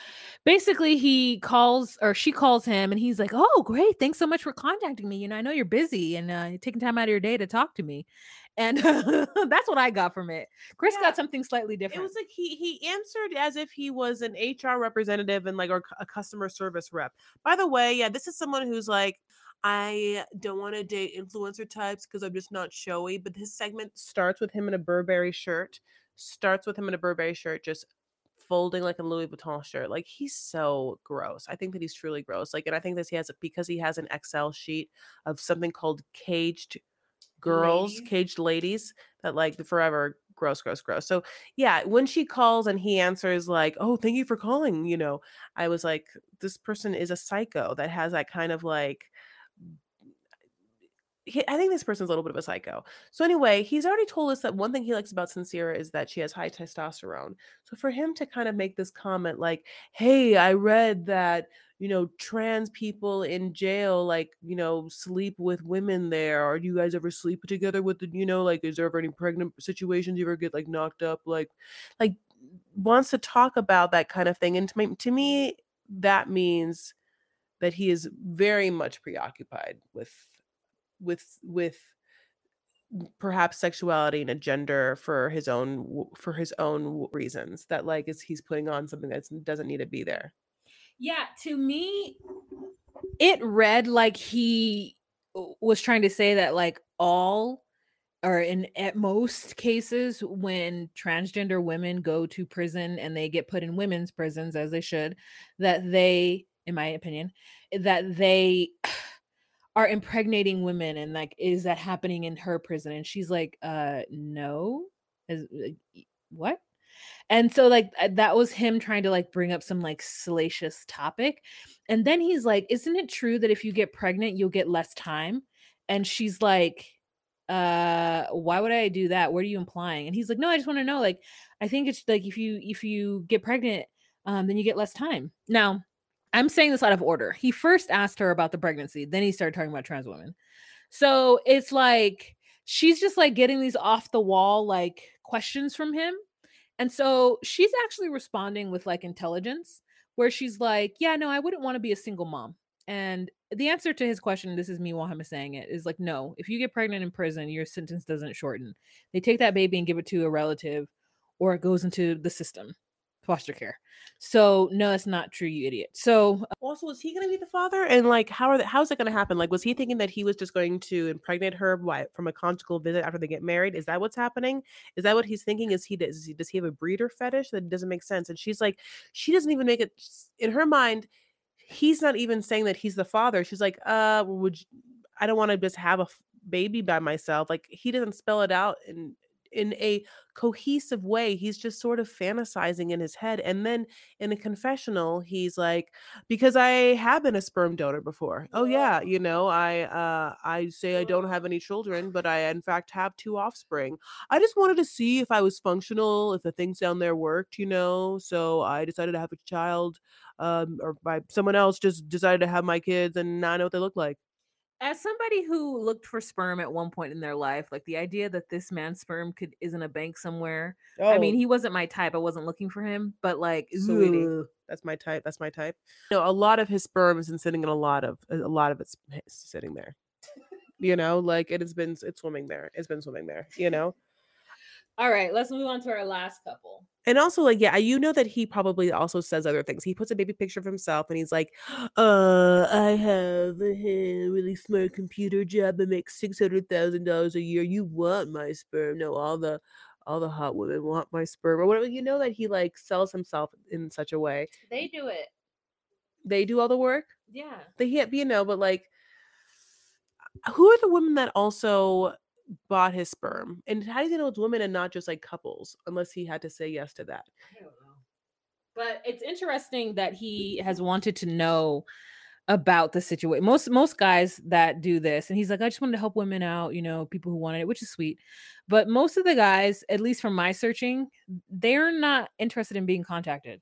basically he calls or she calls him and he's like oh great thanks so much for contacting me you know i know you're busy and uh, you're taking time out of your day to talk to me and [LAUGHS] that's what i got from it chris Yeah. got something slightly different. It was like he he answered as if he was an HR representative and like or a customer service rep. By the way, yeah, this is someone who's like, I don't want to date influencer types because I'm just not showy. But this segment starts with him in a Burberry shirt, starts with him in a Burberry shirt, just folding like a Louis Vuitton shirt. Like he's so gross. I think that he's truly gross. Like, and I think that he has because he has an Excel sheet of something called caged girls, Ladies. caged ladies that like forever gross, gross, gross. So yeah, when she calls and he answers like, "Oh, thank you for calling," you know, I was like, this person is a psycho that has that kind of like he- I think this person's a little bit of a psycho. So anyway, he's already told us that one thing he likes about Sincera is that she has high testosterone. So for him to kind of make this comment like, "Hey, I read that, you know, trans people in jail like, you know, sleep with women there. Or you guys ever sleep together with the, you know, like is there ever any pregnant situations you ever get like knocked up like like wants to talk about that kind of thing and to me, to me that means that he is very much preoccupied with with with perhaps sexuality and a gender for his own for his own reasons that like is he's putting on something that doesn't need to be there. Yeah, to me, it read like he was trying to say that like all or in at most cases when transgender women go to prison and they get put in women's prisons as they should that they in my opinion that they are impregnating women and like is that happening in her prison? And she's like uh no. Is what? And so like uh, that was him trying to like bring up some like salacious topic. And then he's like isn't it true that if you get pregnant you'll get less time? And she's like uh why would i do that? What are you implying? And he's like no i just want to know like i think it's like if you if you get pregnant um then you get less time. Now i'm saying this out of order he first asked her about the pregnancy then he started talking about trans women so it's like she's just like getting these off the wall like questions from him and so she's actually responding with like intelligence, where she's like, Yeah, no, I wouldn't want to be a single mom. And the answer to his question, this is me Mohammed saying it, is like, No, if you get pregnant in prison, your sentence doesn't shorten. They take that baby and give it to a relative, or it goes into the system, foster care. So, no, that's not true, you idiot. So, also was he going to be the father? And like how are the, how's it going to happen? Like was he thinking that he was just going to impregnate her from a conjugal visit after they get married? Is that what's happening? Is that what he's thinking? Is he does he does he have a breeder fetish that doesn't make sense? And she's like she doesn't even make it in her mind he's not even saying that he's the father. She's like uh would you, i don't want to just have a baby by myself. Like he doesn't spell it out in in a cohesive way he's just sort of fantasizing in his head and then in a confessional he's like because i have been a sperm donor before. Oh yeah you know i uh i say i don't have any children but i in fact have two offspring. I just wanted to see if i was functional if the things down there worked you know so i decided to have a child um or by someone else just decided to have my kids and now i know what they look like as somebody who looked for sperm at one point in their life, like the idea that this man's sperm could is in a bank somewhere. Oh. I mean, oh. he wasn't my type. I wasn't looking for him, but like, Sweetie. ugh. That's my type. That's my type. No, a lot of his sperm has been sitting in a lot of a lot of it's sitting there. You know, like it has been it's swimming there. It's been swimming there, you know? All right, let's move on to our last couple. And also like yeah, you know that he probably also says other things. He puts a baby picture of himself and he's like, "Uh, I have a really smart computer job that makes $600,000 a year. You want my sperm." No, all the all the hot women want my sperm or whatever. You know that he like sells himself in such a way. They do it. They do all the work. Yeah. they can't be you know but like who are the women that also bought his sperm and how do you know it's women and not just like couples unless he had to say yes to that. But it's interesting that he has wanted to know about the situation. Most most guys that do this, and he's like, I just wanted to help women out, you know, people who wanted it, which is sweet. But most of the guys, at least from my searching, they're not interested in being contacted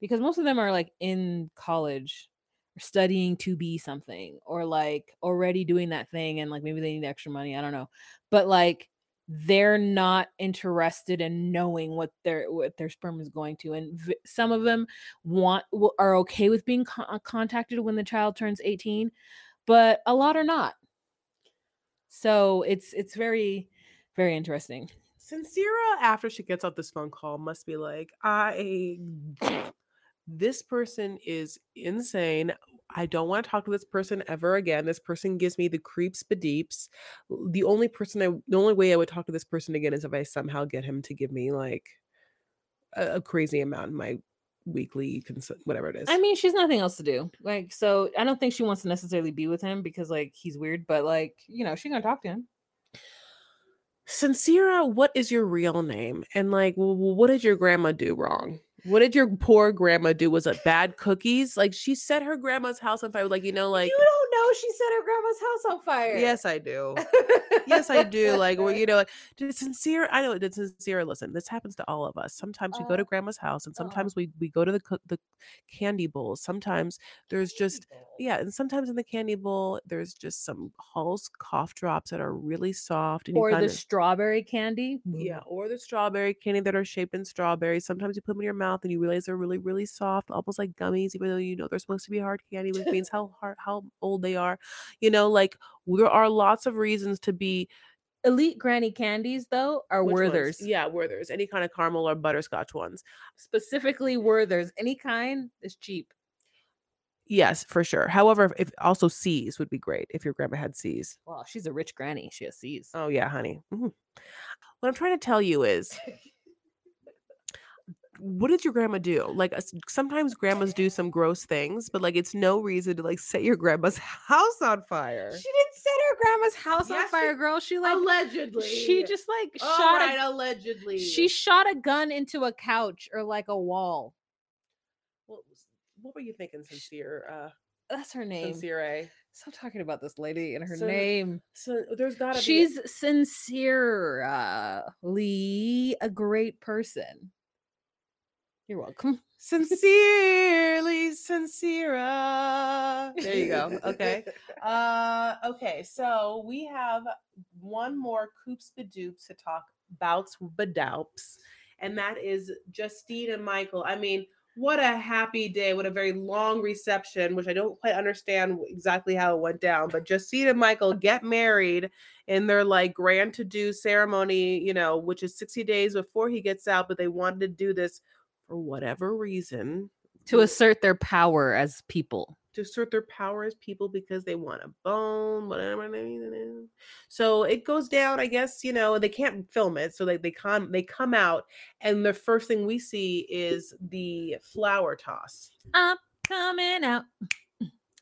because most of them are like in college studying to be something or like already doing that thing and like maybe they need extra money. I don't know. But like they're not interested in knowing what their what their sperm is going to and v- some of them want are okay with being con- uh, contacted when the child turns 18 but a lot are not so it's it's very very interesting Sincera, after she gets off this phone call, must be like, I this person is insane. I don't want to talk to this person ever again. This person gives me the creeps bedeeps. L- The only person I the only way I would talk to this person again is if I somehow get him to give me like a, a crazy amount in my weekly cons- whatever it is. i mean she's nothing else to do like so i don't think she wants to necessarily be with him because like he's weird but like you know she's gonna talk to him Sincera, what is your real name? And like, what did your grandma do wrong? What did your poor grandma do? Was it bad cookies? Like she set her grandma's house on fire. Like you know, like you know she set her grandma's house on fire yes, I do. yes, I do. Like, well, [LAUGHS] you know, like, did sincere? I know, did sincere? Listen, this happens to all of us. Sometimes we go to Uh, grandma's house, and sometimes we we go to the the candy bowls. Sometimes there's just yeah, and sometimes in the candy bowl there's just some Hall's cough drops that are really soft, and or the of strawberry candy yeah, or the strawberry candy that are shaped in strawberries. Sometimes you put them in your mouth and you realize they're really, really soft, almost like gummies, even though you know they're supposed to be hard candy, which means how hard, how old they are. You know, like there are lots of reasons to be elite granny candies though are which ones? Yeah, Werther's. Any kind of caramel or butterscotch ones. specifically werthers any kind is cheap Yes, for sure. However, if also See's would be great if your grandma had See's. well she's a rich granny she has See's. Oh yeah, honey. Mhm. What I'm trying to tell you is [LAUGHS] what did your grandma do? Like sometimes grandmas do some gross things, but like it's no reason to like set your grandma's [LAUGHS] house on fire. she didn't set her grandma's house on Yes, she- fire girl she like allegedly. she just like All shot right, a, allegedly. she shot a gun into a couch or like a wall what, what were you thinking, sincere? Uh, that's her name sincere. stop talking about this lady and her So- name So there's gotta be. she's sincerely a great person you're welcome [LAUGHS] sincerely sincere. There you go. Okay. [LAUGHS] Uh, okay, so we have one more Coops Badoops to talk about Badoups, and that is Justine and Michael. I mean, what a happy day! What a very long reception, which I don't quite understand exactly how it went down. But Justine and Michael get married in their like grand to do ceremony, you know, which is 60 days before he gets out, but they wanted to do this for whatever reason to assert their power as people to assert their power as people because they want a bone, whatever. So it goes down. I guess you know they can't film it, so they they come they come out, and the first thing we see is the flower toss. i'm coming out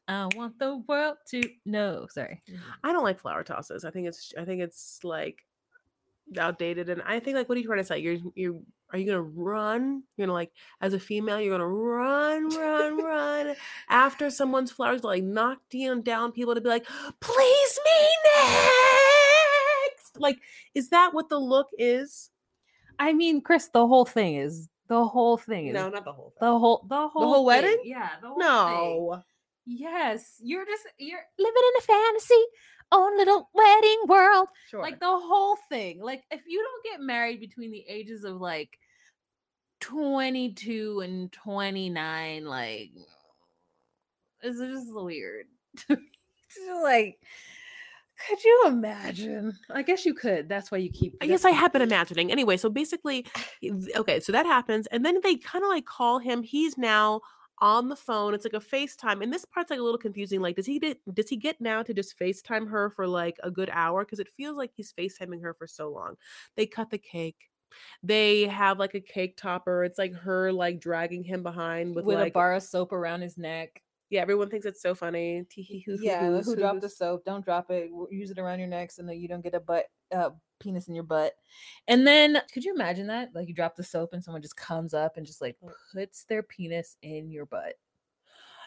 i want the world to know sorry I don't like flower tosses. I think it's I think it's like outdated, and I think like what are you trying to say? You're you're are you gonna run? You're gonna like as a female, you're gonna run, run, run after someone's flowers, like knock down down people to be like, please me next. Like, is that what the look is? i mean chris the whole thing is the whole thing is No, not the whole thing. the whole the whole The whole thing. wedding? yeah the whole thing. no. yes you're just you're living in a fantasy own little wedding world Sure. like the whole thing like if you don't get married between the ages of like 22 and 29 like it's just weird [LAUGHS] like could you imagine i guess you could that's why you keep I guess I [LAUGHS] have been imagining. Anyway, so basically, okay, so that happens, and then they kind of like call him. He's now on the phone. It's like a FaceTime, and this part's like a little confusing. Like, does he get does he get now to just FaceTime her for like a good hour? Because it feels like he's FaceTiming her for so long. They cut the cake. They have like a cake topper. It's like her like dragging him behind with, with like a bar of soap around his neck yeah. Everyone thinks it's so funny. Yeah who dropped the soap don't drop it use it around your neck so that you don't get a butt uh penis in your butt and then could you imagine that like you drop the soap and someone just comes up and just like puts their penis in your butt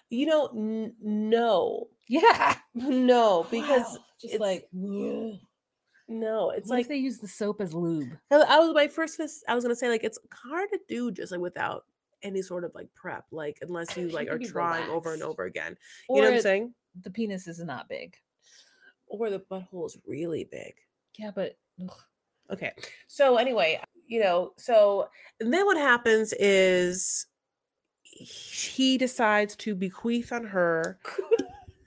You know, n- no, Yeah. [LAUGHS] no, because Wow. just it's- like ugh. no, it's What like they use the soap as lube. I was my first. I was gonna say like it's hard to do just like without any sort of like prep, like unless you [LAUGHS] like are trying over and over again. Or you know what I'm saying? the penis is not big. Or the butthole is really big. Yeah, but ugh. Okay. So anyway, you know, so and then what happens is he decides to bequeath on her.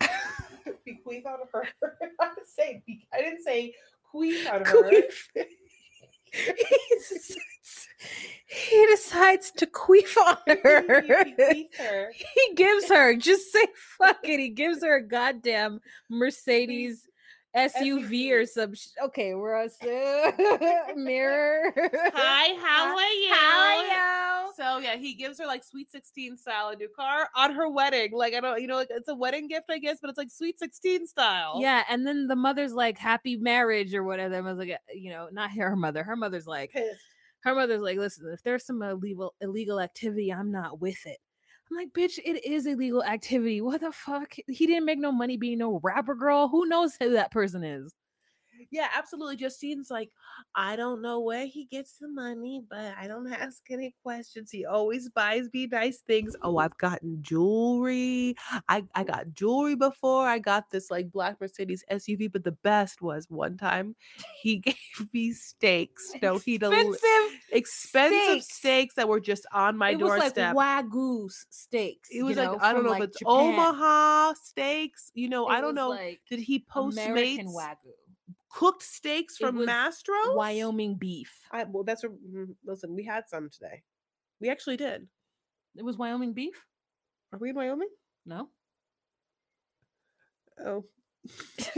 [LAUGHS] bequeath on her. [LAUGHS] I didn't say I didn't say queef on her. [LAUGHS] He, decides, he decides to queef on her. bequeath her. he gives her just say fuck it. He gives her a goddamn Mercedes SUV, or some. Sh- okay, we're us [LAUGHS] [LAUGHS] mirror. Hi, how are you? How are you? So yeah, he gives her like Sweet 16 style a new car on her wedding. Like I don't, you know, like it's a wedding gift, I guess, but it's like Sweet 16 style. Yeah, and then the mother's like happy marriage or whatever. I was like, uh, you know, not her mother. Her mother's like, Pissed. her mother's like, listen, if there's some illegal illegal activity, I'm not with it. I'm like, bitch, it is illegal activity. What the fuck? He didn't make no money being no rapper girl. Who knows who that person is? Yeah, absolutely. Just seems like I don't know where he gets the money, but I don't [LAUGHS] ask any questions. He always buys me nice things. Oh, I've gotten jewelry. I, I got jewelry before. I got this like black Mercedes SUV, but the best was one time he [LAUGHS] gave me steaks. [LAUGHS] No, he Expensive. expensive steaks. steaks that were just on my it was like wagyu steaks. it was like know, I don't know like, if it's Japan. Omaha steaks. You know, It I don't know. Like Did he post American wagyu, cooked steaks from was Mastro's? Wyoming beef. I, well, that's a mm, listen. We had some today. We actually did. It was Wyoming beef. Are we in Wyoming? No, Oh, [LAUGHS]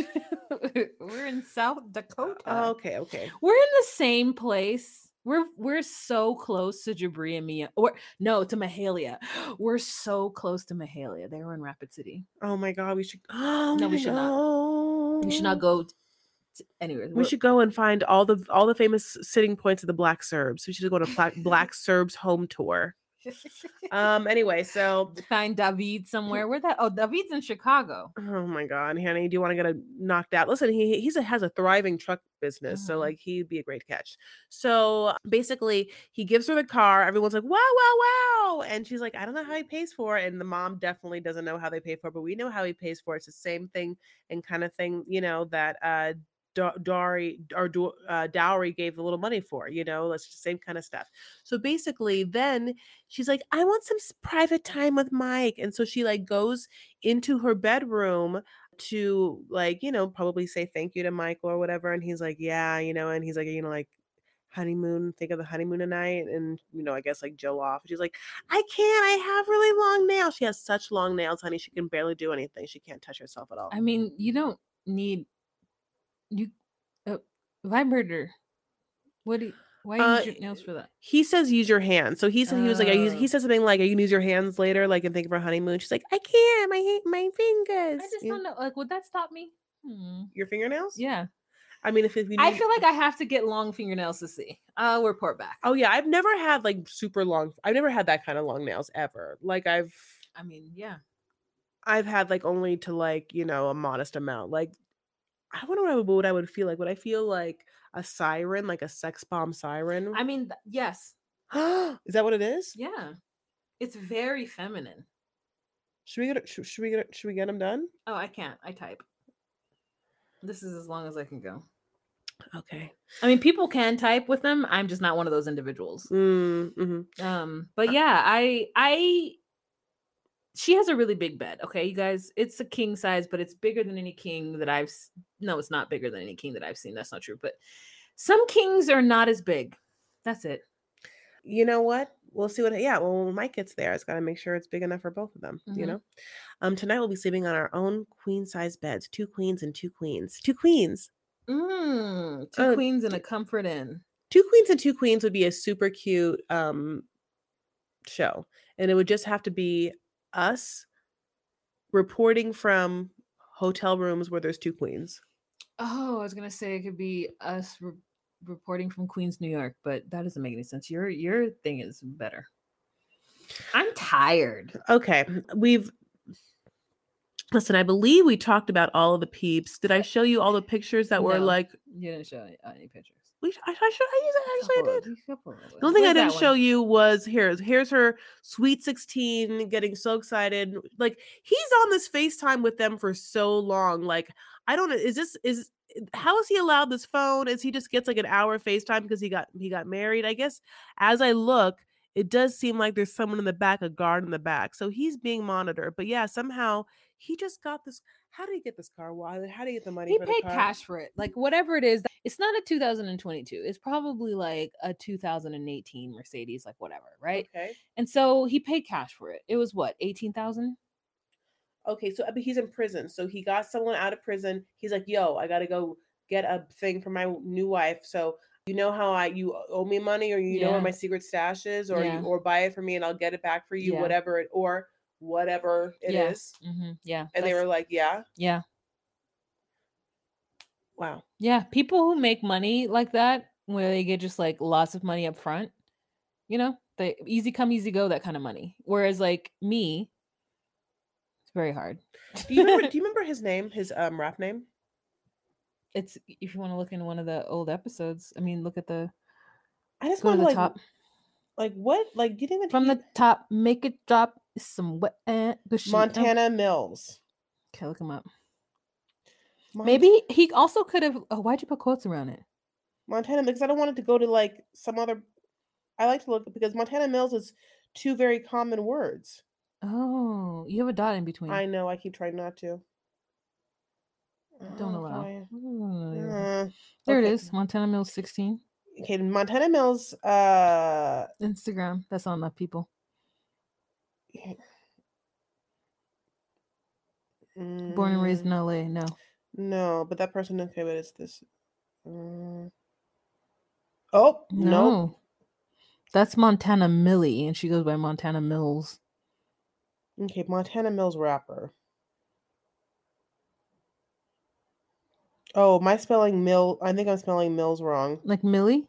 we're in South Dakota. oh, okay, okay. We're in the same place. We're we're so close to Jabri and Mia, or no, to Mahalia. [GASPS] We're so close to Mahalia. They were in Rapid City. Oh my God, we should. [GASPS] Oh No, we should not. not. We should not go. Anyway, We should go and find all the all the famous sitting points of the Black Serbs. We should go to Black, Black [LAUGHS] Serbs home tour. Um. Anyway, so find David somewhere. Where that? Oh, David's in Chicago. oh my God, honey, do you want to get a knocked out? Listen, he he's a, has a thriving truck business, so Mhm. like he'd be a great catch. So basically, he gives her the car. Everyone's like, wow, wow, wow, and she's like, I don't know how he pays for it, and the mom definitely doesn't know how they pay for it, but we know how he pays for it. It's the same thing and kind of thing, you know, that uh. Dowry or uh, dowry gave a little money for, you know, that's the same kind of stuff. So basically, then she's like, I want some private time with Mike. And so she like goes into her bedroom to like, you know, probably say thank you to Mike or whatever. And he's like, yeah, you know, and he's like, you know, like honeymoon, think of the honeymoon tonight. And, you know, I guess like Joe off. She's like, I can't, I have really long nails. She has such long nails, honey. She can barely do anything. She can't touch herself at all. I mean, you don't need you uh, vibrator. What do you, why Uh, use your nails for that? he says use your hands. So he said he was like, he, Oh. he said something like, "You can use your hands later, like and think of our honeymoon." She's like, "I can't, my ha- my fingers." I just You- don't know. Like, would that stop me? Hmm. Your fingernails? Yeah, I mean, if, if you I feel like I have to get long fingernails to see. I'll report back. Oh yeah, I've never had like super long. I've never had that kind of long nails ever. Like I've I mean, yeah. I've had like only to like you know a modest amount. Like I wonder what I would, what I would feel like. Would I feel like a siren, like a sex bomb siren? I mean, th- yes, [GASPS] is that what it is? yeah. It's very feminine. Should we get should, should we get it, should we get them done? Oh, I can't. I type. This is as long as I can go. Okay. I mean, people can type with them. I'm just not one of those individuals. Mm, hmm Um, but yeah, I I she has a really big bed. Okay, you guys, it's a king size, but it's bigger than any king that I've no, it's not bigger than any king that I've seen. That's not true. But some kings are not as big. That's it. You know what? We'll see what. Yeah. Well, when Mike gets there, it's got to make sure it's big enough for both of them. You Mhm. know. Um. Tonight we'll be sleeping on our own queen size beds. Two queens and two queens. Two queens. Mm, two Uh, queens and a comfort inn. two queens and two queens would be a super cute um show and it would just have to be us reporting from hotel rooms where there's two queens Oh, I was gonna say it could be us re- reporting from Queens, New York, but that doesn't make any sense. Your your thing is better. I'm tired. okay we've Listen, I believe we talked about all of the peeps. Did I uh, show you all the pictures that were No. like? You didn't show any, any pictures. We, I, I should. I, actually, I Couple of- did. The only thing I didn't show you was here's here's her sweet 16 getting so excited. Like he's on this FaceTime with them for so long. Like, I don't know. Is this is how is he allowed this phone? Is he just gets like an hour FaceTime because he got he got married? I guess as I look, it does seem like there's someone in the back, a guard in the back. So he's being monitored. But yeah, somehow he just got this. How did he get this car? Why? How did he get the money? He for paid the car? cash for it. Like whatever it is. It's not a 2022. It's probably like a 2018 Mercedes, like whatever, right? Okay. And so he paid cash for it. It was what, 18,000? Okay, so mean, he's in prison. So he got someone out of prison. He's like, "Yo, I gotta go get a thing for my new wife." So you know how I you owe me money, or you know where my secret stash is, or Yeah. you, or buy it for me and I'll get it back for you, Yeah. whatever it or whatever it is. Yeah. Mm-hmm. Yeah. And they were like, "Yeah, yeah. wow." Yeah. People who make money like that, where they get just like lots of money up front, you know, they easy come, easy go, that kind of money. Whereas like me, it's very hard. Do you remember? [LAUGHS] do you remember his name? His um rap name? it's if you want to look into one of the old episodes. I mean, look at the I just go to the like, top. like what? Like, do you think that From the top, make it drop. It's some wet uh, gushy, uh, Montana Mills? Okay, look him up. Mont- Maybe he also could have. Oh, why'd you put quotes around it? Montana because I don't want it to go to like some other. I like to look because Montana Mills is two very common words. Oh, you have a dot in between. I know. I keep trying not to. Don't Oh, allow. Oh, Uh, there okay. it is. Montana Mills 16. Okay, Montana Mills. Uh, Instagram. That's not enough people. Born and raised mm, in LA. No. No, but that person. Okay, but it's this. Uh, oh No. no. That's Montana Millie, and she goes by Montana Mills. Okay, Montana Mills rapper. Oh, my spelling Mill. I think I'm spelling Mills wrong. Like Millie?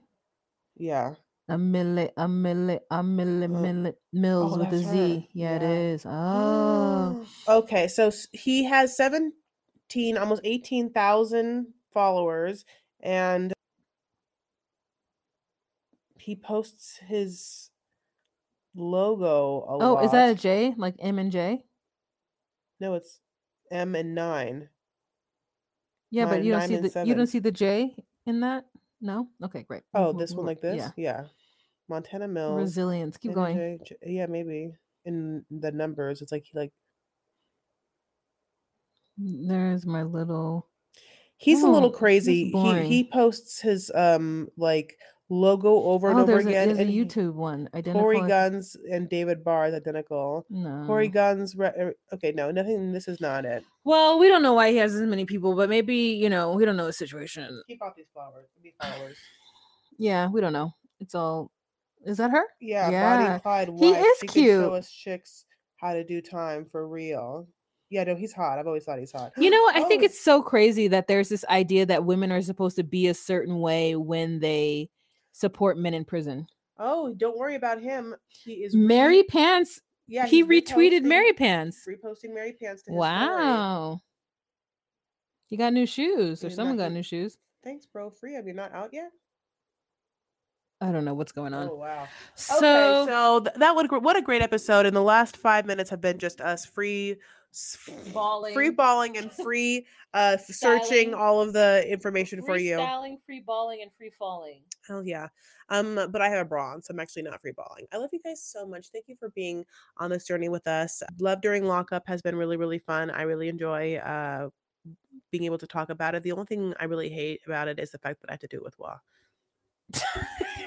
Yeah. A milli, a milli, a milli, Uh, milli, Mills oh, with a Z. her. Yeah, it is. Oh. [GASPS] okay, so he has 17, almost 18,000 followers, and he posts his logo a Oh, lot. is that a J? Like M and J? No, it's M and 9. Yeah, but you don't see the you don't see the J in that? No? Okay, great. Oh, this one like this? Yeah. Yeah. Montana Mills. Resilience. Keep going. NJ Yeah, maybe. In the numbers, it's like he like There's my little he's a Oh, little crazy. He he posts his um like logo over and Oh, over again. a and he- YouTube one. Corey Identify. Guns and David Barr is identical. No. Corey Guns. Re- er, okay, no, nothing. This is not it. Well, we don't know why he has as many people, but maybe you know we don't know the situation. Keep out these flowers. These followers. [SIGHS] Yeah, we don't know. It's all. Is that her? Yeah, Yeah, Bonnie Clyde. he is She can show cute. us chicks how to do time for real. Yeah, no, he's hot. I've always thought he's hot. You know what? I think Oh, it's so crazy that there's this idea that women are supposed to be a certain way when they support men in prison. Oh, don't worry about him. He is Mary re- Pants. Yeah, he retweeted Mary Pants. reposting Mary Pants to his story. Wow. You got new shoes, or You're someone not got new shoes. Thanks, bro. Free. Have you not out yet? I don't know what's going on. Oh wow. So, okay, so th- that would what a great episode. And the last five minutes have been just us free, s- free Balling. balling and free uh searching all of the information for you. freestyling, free balling, and free falling. Hell yeah. Um, but I have a bra on, so I'm actually not free balling. I love you guys so much. Thank you for being on this journey with us. Love during lockup has been really, really fun. I really enjoy uh being able to talk about it. The only thing I really hate about it is the fact that I have to do it with Wa. [LAUGHS]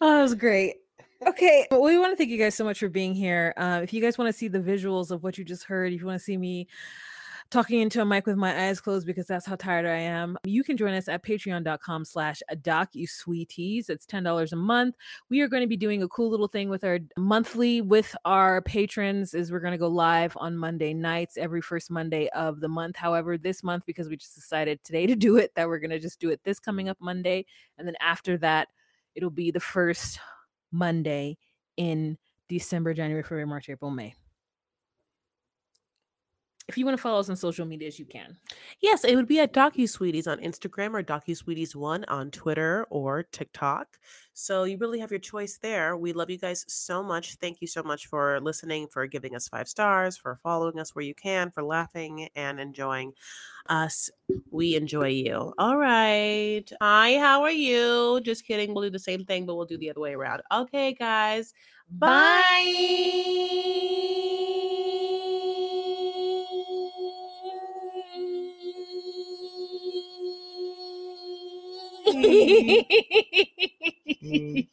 Oh, that was great. Okay, but [LAUGHS] we want to thank you guys so much for being here. Uh, if you guys want to see the visuals of what you just heard, if you want to see me talking into a mic with my eyes closed because that's how tired I am, you can join us at patreon.com slash docusweeties. It's $10 a month. We are going to be doing a cool little thing with our monthly with our patrons is we're going to go live on Monday nights every first Monday of the month. However, this month, because we just decided today to do it, that we're going to just do it this coming up Monday. And then after that, it'll be the first Monday in December, January, February, March, April, May. If you want to follow us on social medias, you can. Yes, it would be at DocuSweeties on Instagram or DocuSweeties1 on Twitter or TikTok. So you really have your choice there. We love you guys so much. Thank you so much for listening, for giving us five stars, for following us where you can, for laughing and enjoying us. We enjoy you. All right. Hi, how are you? Just kidding. We'll do the same thing, but we'll do the other way around. Okay, guys. Bye. Bye. mm.